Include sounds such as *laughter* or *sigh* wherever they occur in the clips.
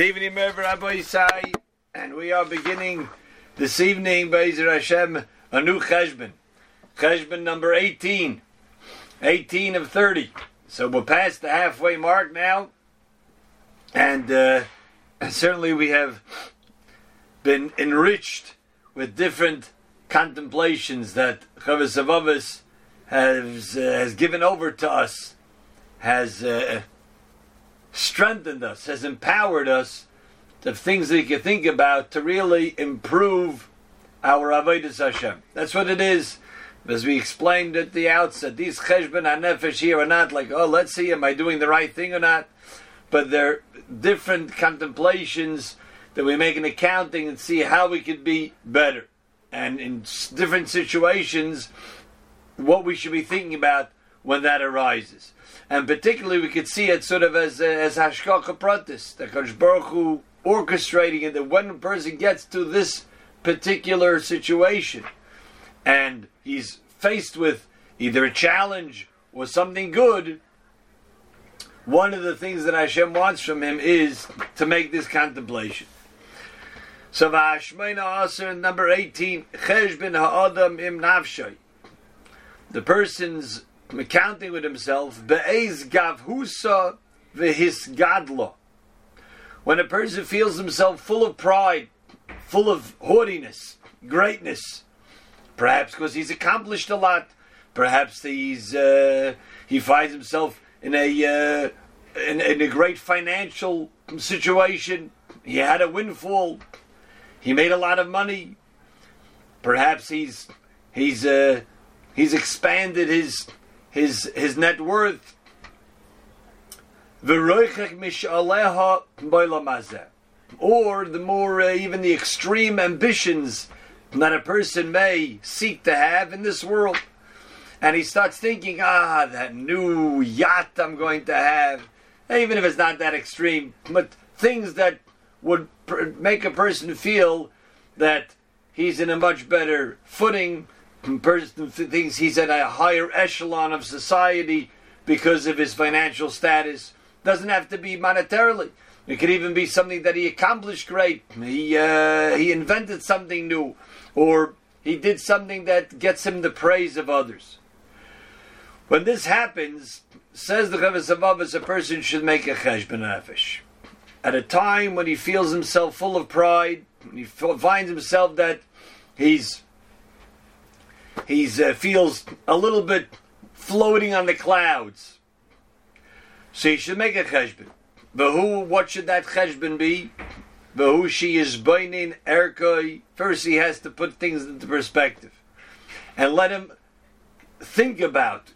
evening, Rabbi Isai, and we are beginning this evening, by Bezer Hashem, a new Cheshbon. Cheshbon number 18. 18 of 30. So we're past the halfway mark now, and uh, *laughs* certainly we have been enriched with different contemplations that Chovos has, uh, has given over to us, has. Uh, strengthened us, has empowered us to things that we can think about to really improve our Avodah Hashem. That's what it is. As we explained at the outset, these cheshbon hanefesh here are not like, oh, let's see, am I doing the right thing or not? But they're different contemplations that we make an accounting and see how we could be better. And in different situations, what we should be thinking about when that arises and particularly we could see it sort of as uh, as hashgacha pratis, the Kodesh Baruch Hu orchestrating it. That when a person gets to this particular situation, and he's faced with either a challenge or something good, one of the things that Hashem wants from him is to make this contemplation. So Vashmeina Aser number eighteen, Cheshbon Ha'adam Im Nafshay. The person's accounting with himself, be'ez gavhusa v'his gadlo. When a person feels himself full of pride, full of haughtiness, greatness, perhaps because he's accomplished a lot, perhaps he's uh, he finds himself in a uh, in, in, a great financial situation. He had a windfall. He made a lot of money. Perhaps he's he's uh, he's expanded his his his net worth. Or the more uh, even the extreme ambitions that a person may seek to have in this world. And he starts thinking, ah, that new yacht I'm going to have, even if it's not that extreme, but things that would make a person feel that he's in a much better footing person thinks he's at a higher echelon of society because of his financial status. Doesn't have to be monetarily. It could even be something that he accomplished great. He uh, he invented something new, or he did something that gets him the praise of others. When this happens, says the Avavos, a person should make a cheshbon nefesh. At a time when he feels himself full of pride, he finds himself that he's he uh, feels a little bit floating on the clouds. So he should make a cheshbon. But who, what should that cheshbon be? But who she is baining erkoi. First, he has to put things into perspective and let him think about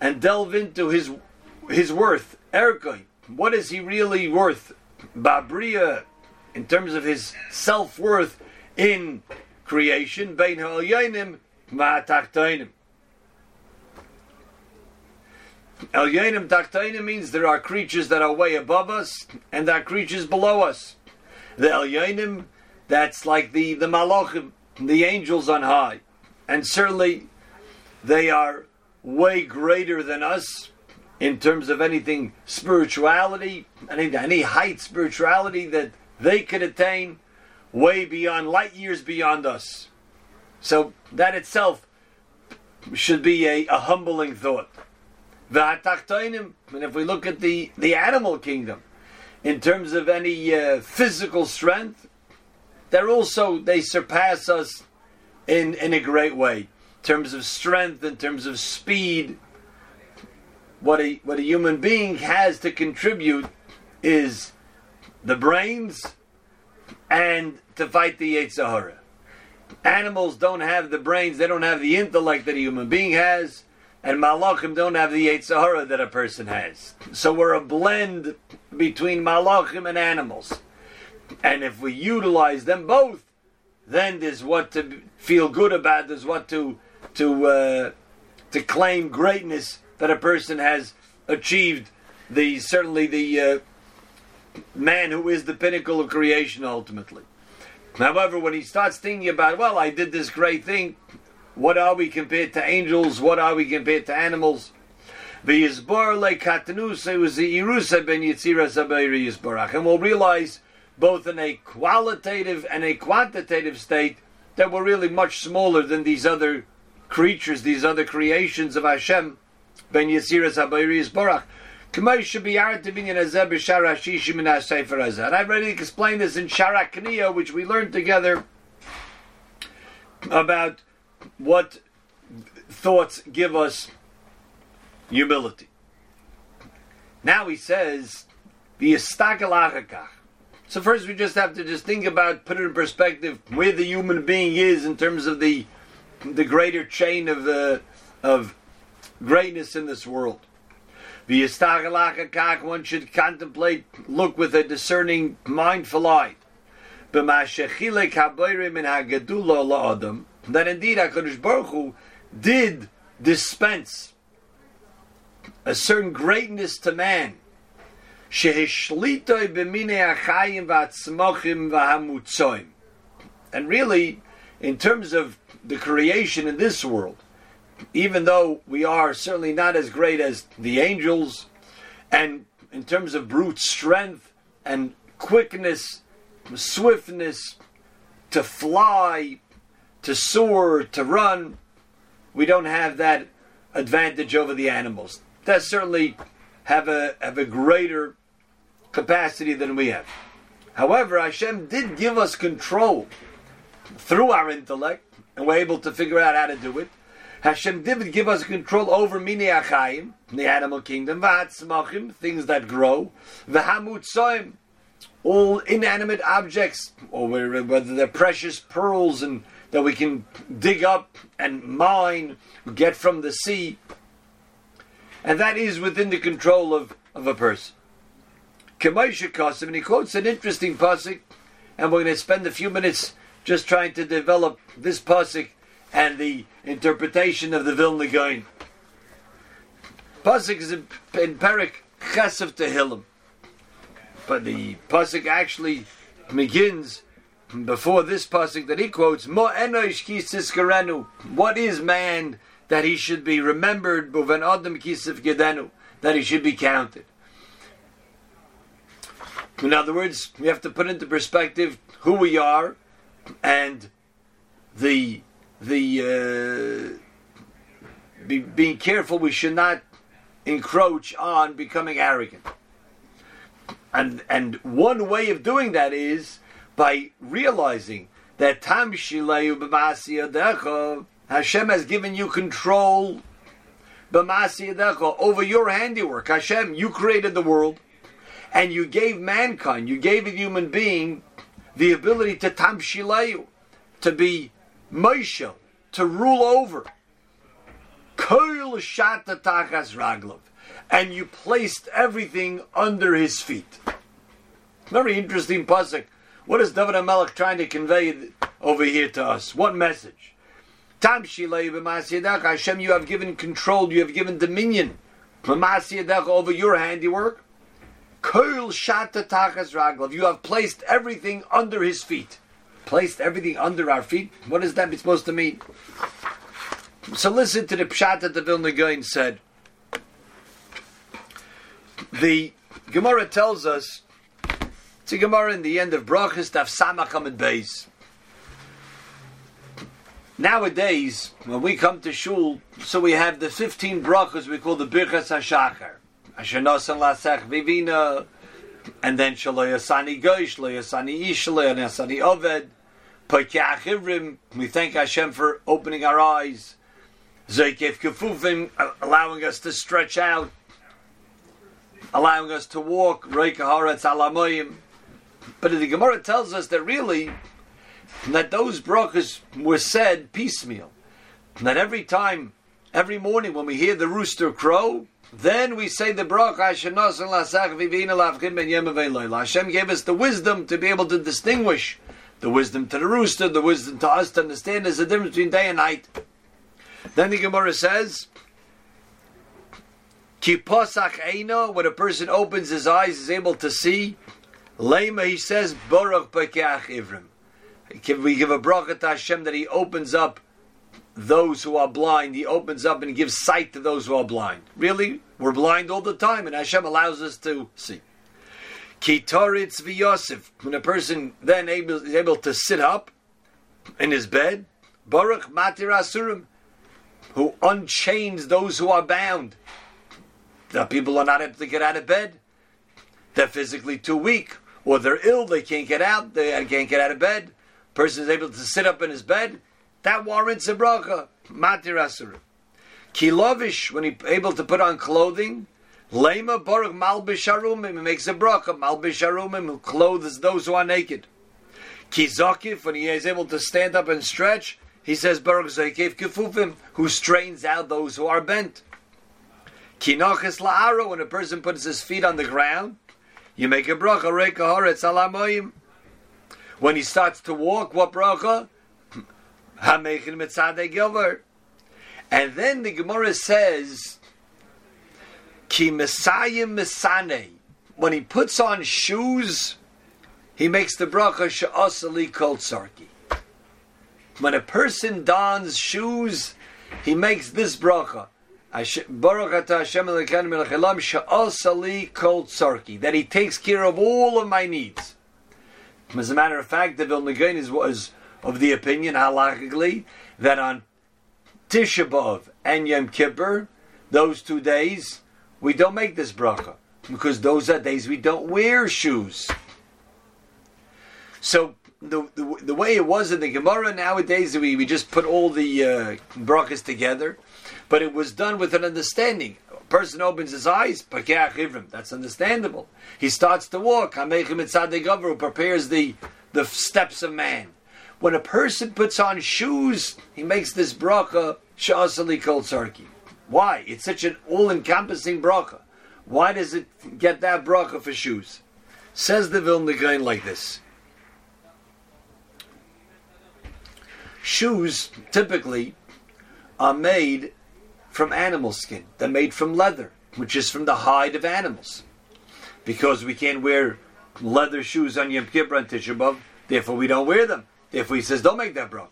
and delve into his his worth. Erkoi, what is he really worth? Babria, in terms of his self worth in creation, Bein Ha'elyonim Ma'atachtoinim. Elyonim Tachtoinim means there are creatures that are way above us, and there are creatures below us. The Elyonim, that's like the, the Malachim, the angels on high. And certainly they are way greater than us in terms of anything spirituality, any, any height spirituality that they could attain way beyond, light years beyond us. So that itself should be a, a humbling thought. And if we look at the, the animal kingdom, in terms of any uh, physical strength, they're also, they surpass us in, in a great way. In terms of strength, in terms of speed, what a, what a human being has to contribute is the brains and to fight the Yetzirah. Animals don't have the brains, they don't have the intellect that a human being has, and Malachim don't have the Yetzirah that a person has. So we're a blend between Malachim and animals. And if we utilize them both, then there's what to feel good about, there's what to to uh, to claim greatness that a person has achieved. The certainly the uh, man who is the pinnacle of creation ultimately. However, when he starts thinking about, well, I did this great thing, what are we compared to angels? What are we compared to animals? And we'll realize both in a qualitative and a quantitative state that we're really much smaller than these other creatures, these other creations of Hashem, ben yitzira sabayri yizborach. And I've already explained this in Sharak Kniya, which we learned together about what thoughts give us humility. Now he says, the So first we just have to just think about, put it in perspective, where the human being is in terms of the the greater chain of the of greatness in this world. One should contemplate, look with a discerning, mindful eye. That indeed HaKadosh Baruch Hu did dispense a certain greatness to man. And really, in terms of the creation in this world, even though we are certainly not as great as the angels, and in terms of brute strength and quickness, swiftness, to fly, to soar, to run, we don't have that advantage over the animals. That certainly have a have a greater capacity than we have. However, Hashem did give us control through our intellect, and we're able to figure out how to do it. Hashem did give us control over mini achayim, the animal kingdom, v'hatzmachim, things that grow, v'hamutzoim, all inanimate objects, or whether they're precious pearls and that we can dig up and mine, get from the sea, and that is within the control of, of a person. Kemaisha Kosim, and he quotes an interesting pasuk, and we're going to spend a few minutes just trying to develop this pasuk and the interpretation of the Vilna Gaon. Pasuk is in, in Perik Tehillim. But the Pasuk actually begins before this Pasuk that he quotes, Mo enosh kisiskarenu. What is man that he should be remembered, Buvan Adam kisif gedenu, that he should be counted. In other words, we have to put into perspective who we are and the the uh, be, being careful we should not encroach on becoming arrogant. And and one way of doing that is by realizing that Tam Hashem has given you control over your handiwork. Hashem, you created the world and you gave mankind, you gave a human being the ability to tam to be Moshe, to rule over. And you placed everything under his feet. Very interesting pasuk. What is David HaMelech trying to convey over here to us? What message? Hashem, you have given control, you have given dominion over your handiwork. You have placed everything under his feet placed everything under our feet. What is that supposed to mean? So listen to the pshat that the Vilna Gaon said. The Gemara tells us, it's a Gemara in the end of Brachas Daf Samach and Beis. Nowadays, when we come to shul, so we have the 15 brachas we call the Birchas HaShachar. Asher Nosan Lasech Vivina, and then Shaloyasani Goish, Loyasani Ish, Loyasani Oved, we thank Hashem for opening our eyes. Zeikev Kefufim, allowing us to stretch out, allowing us to walk. But the Gemara tells us that really, that those brachas were said piecemeal. That every time, every morning when we hear the rooster crow, then we say the bracha Hashem gave us the wisdom to be able to distinguish the wisdom to the rooster, the wisdom to us to understand there's a difference between day and night. Then the Gemara says, Kiposach Eino, when a person opens his eyes, is able to see. Lema, he says, Baruch Bekeach Ivrim. We give a bracha to Hashem that he opens up those who are blind. He opens up and gives sight to those who are blind. Really, we're blind all the time, and Hashem allows us to see. Kitoritz v'Yosef. When a person then able, is able to sit up in his bed, Baruch Matir Asurim, who unchains those who are bound. The people are not able to get out of bed. They're physically too weak, or they're ill. They can't get out. They can't get out of bed. Person is able to sit up in his bed. That warrants a bracha. Matir Asurim. Kilovish, when he's able to put on clothing, Lema Baruch Malbish Arumim, he makes a bracha. Malbish Arumim, who clothes those who are naked. Kizakif, when he is able to stand up and stretch, he says Baruch Zakev Kifufim, who strains out those who are bent. Kinachis La'aro, when a person puts his feet on the ground, you make a bracha, Reika Horetz Alamoyim. When he starts to walk, what bracha? Hamechin Mitzadeh Gilver. And then the Gemara says, Ki Messiah Misane. When he puts on shoes, he makes the bracha Sha'asali Kol Sarki. When a person dons shoes, he makes this bracha. Baruch Hashem Sarki. That he takes care of all of my needs. As a matter of fact, the Vilna Gaon is was of the opinion, halachically, that on Tisha B'Av and Yom Kippur, those two days, we don't make this bracha because those are days we don't wear shoes. So the, the, the way it was in the Gemara nowadays, we, we just put all the uh, brachas together, but it was done with an understanding. A person opens his eyes, that's understandable. He starts to walk, prepares the, the steps of man. When a person puts on shoes, he makes this bracha sha'asali kol sarki. Why? It's such an all-encompassing bracha. Why does it get that bracha for shoes? Says the Vilna Gaon like this. Shoes typically are made from animal skin. They're made from leather, which is from the hide of animals. Because we can't wear leather shoes on Yom Kippur and Tisha B'Av, therefore we don't wear them. Therefore he says, don't make that bracha.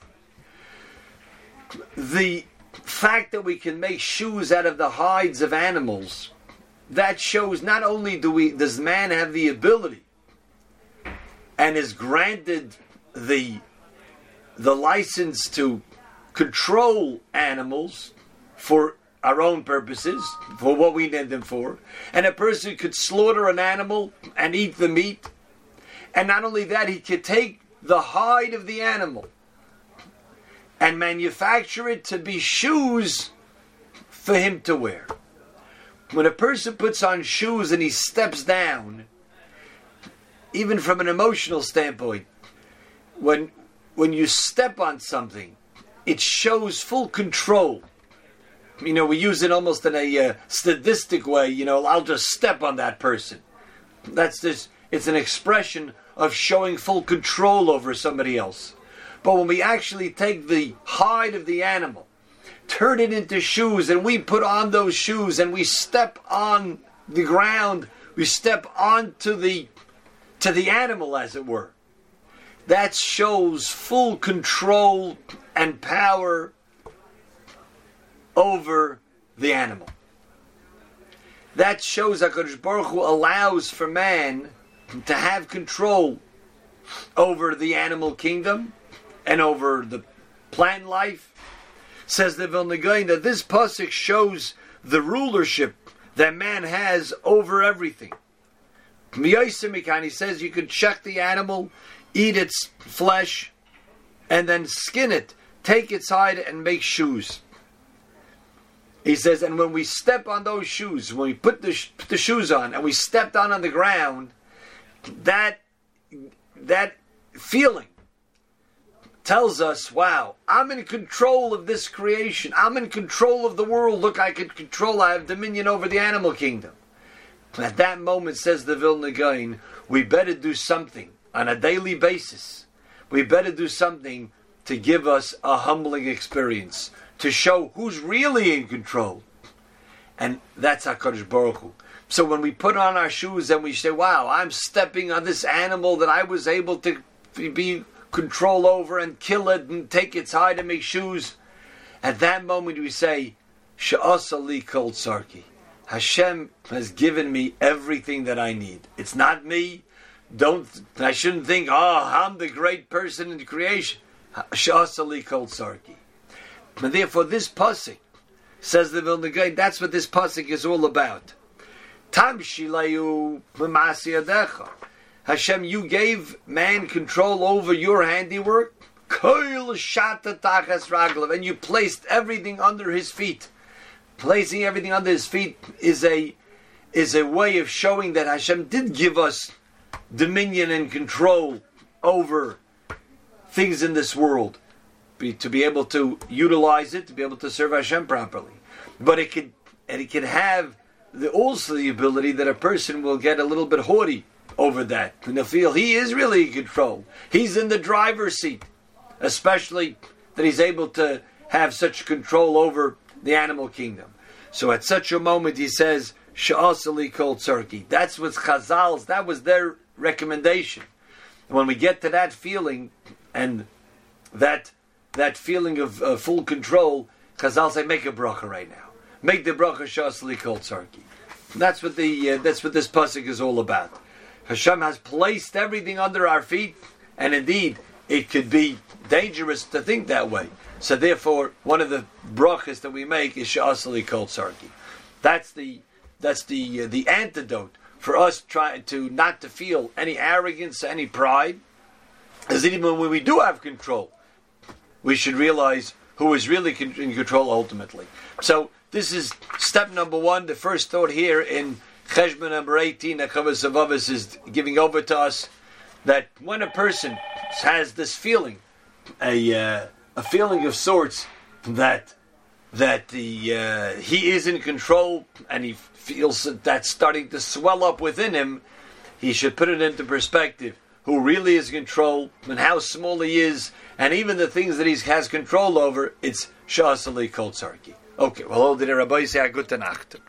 The fact that we can make shoes out of the hides of animals, that shows not only do we does man have the ability and is granted the the license to control animals for our own purposes, for what we need them for, and a person could slaughter an animal and eat the meat, and not only that, he could take the hide of the animal and manufacture it to be shoes for him to wear. When a person puts on shoes and he steps down, even from an emotional standpoint, when when you step on something, it shows full control. You know, we use it almost in a uh, sadistic way. You know, I'll just step on that person. That's just, it's an expression of showing full control over somebody else. But when we actually take the hide of the animal, turn it into shoes, and we put on those shoes and we step on the ground, we step onto the to the animal as it were. That shows full control and power over the animal. That shows that Baruch Hu allows for man to have control over the animal kingdom and over the plant life. Says the Vilna Gaon that this pasuk shows the rulership that man has over everything. He says you can check the animal, eat its flesh, and then skin it, take its hide, and make shoes. He says, and when we step on those shoes, when we put the, put the shoes on and we step down on the ground, that that feeling tells us, wow, I'm in control of this creation. I'm in control of the world. Look, I can control, I have dominion over the animal kingdom. At that moment, says the Vilna Gaon, we better do something on a daily basis. We better do something to give us a humbling experience, to show who's really in control. And that's HaKadosh Baruch Hu. So when we put on our shoes and we say, wow, I'm stepping on this animal that I was able to be control over and kill it and take its hide and make shoes. At that moment, we say, Sha'asali kol sarki. Hashem has given me everything that I need. It's not me. Don't I shouldn't think, oh, I'm the great person in creation. Sha'asali kol sarki. And therefore, this pasuk says the Vilna Gaon. That's what this pasuk is all about. Hashem, you gave man control over your handiwork. And you placed everything under his feet. Placing everything under his feet is a is a way of showing that Hashem did give us dominion and control over things in this world. Be, to be able to utilize it, to be able to serve Hashem properly. But it could and it can have the, also the ability that a person will get a little bit haughty over that. And they'll feel he is really in control. He's in the driver's seat especially that he's able to have such control over the animal kingdom. So at such a moment, he says, Sha'asali kol tzarki. That's what's Chazal's, that was their recommendation. And when we get to that feeling and that that feeling of uh, full control, Chazal say, make a bracha right now. Make the bracha Sha'asali kol tzarki. That's what the uh, that's what this pasuk is all about. Hashem has placed everything under our feet, and indeed, it could be dangerous to think that way. So therefore, one of the brachas that we make is sha'asali kol sarki. That's the that's the uh, the antidote for us trying to not to feel any arrogance, any pride. As even when we do have control, we should realize who is really in control ultimately. So this is step number one. The first thought here in Cheshbon number 18 that covers Savavis is giving over to us that when a person has this feeling a uh, a feeling of sorts that that the uh, he is in control and he feels that that's starting to swell up within him, he should put it into perspective. Who really is in control and how small he is, and even the things that he has control over, it's Shasali Koltsarki. Okay, well, all the Rabbi say a good Nacht.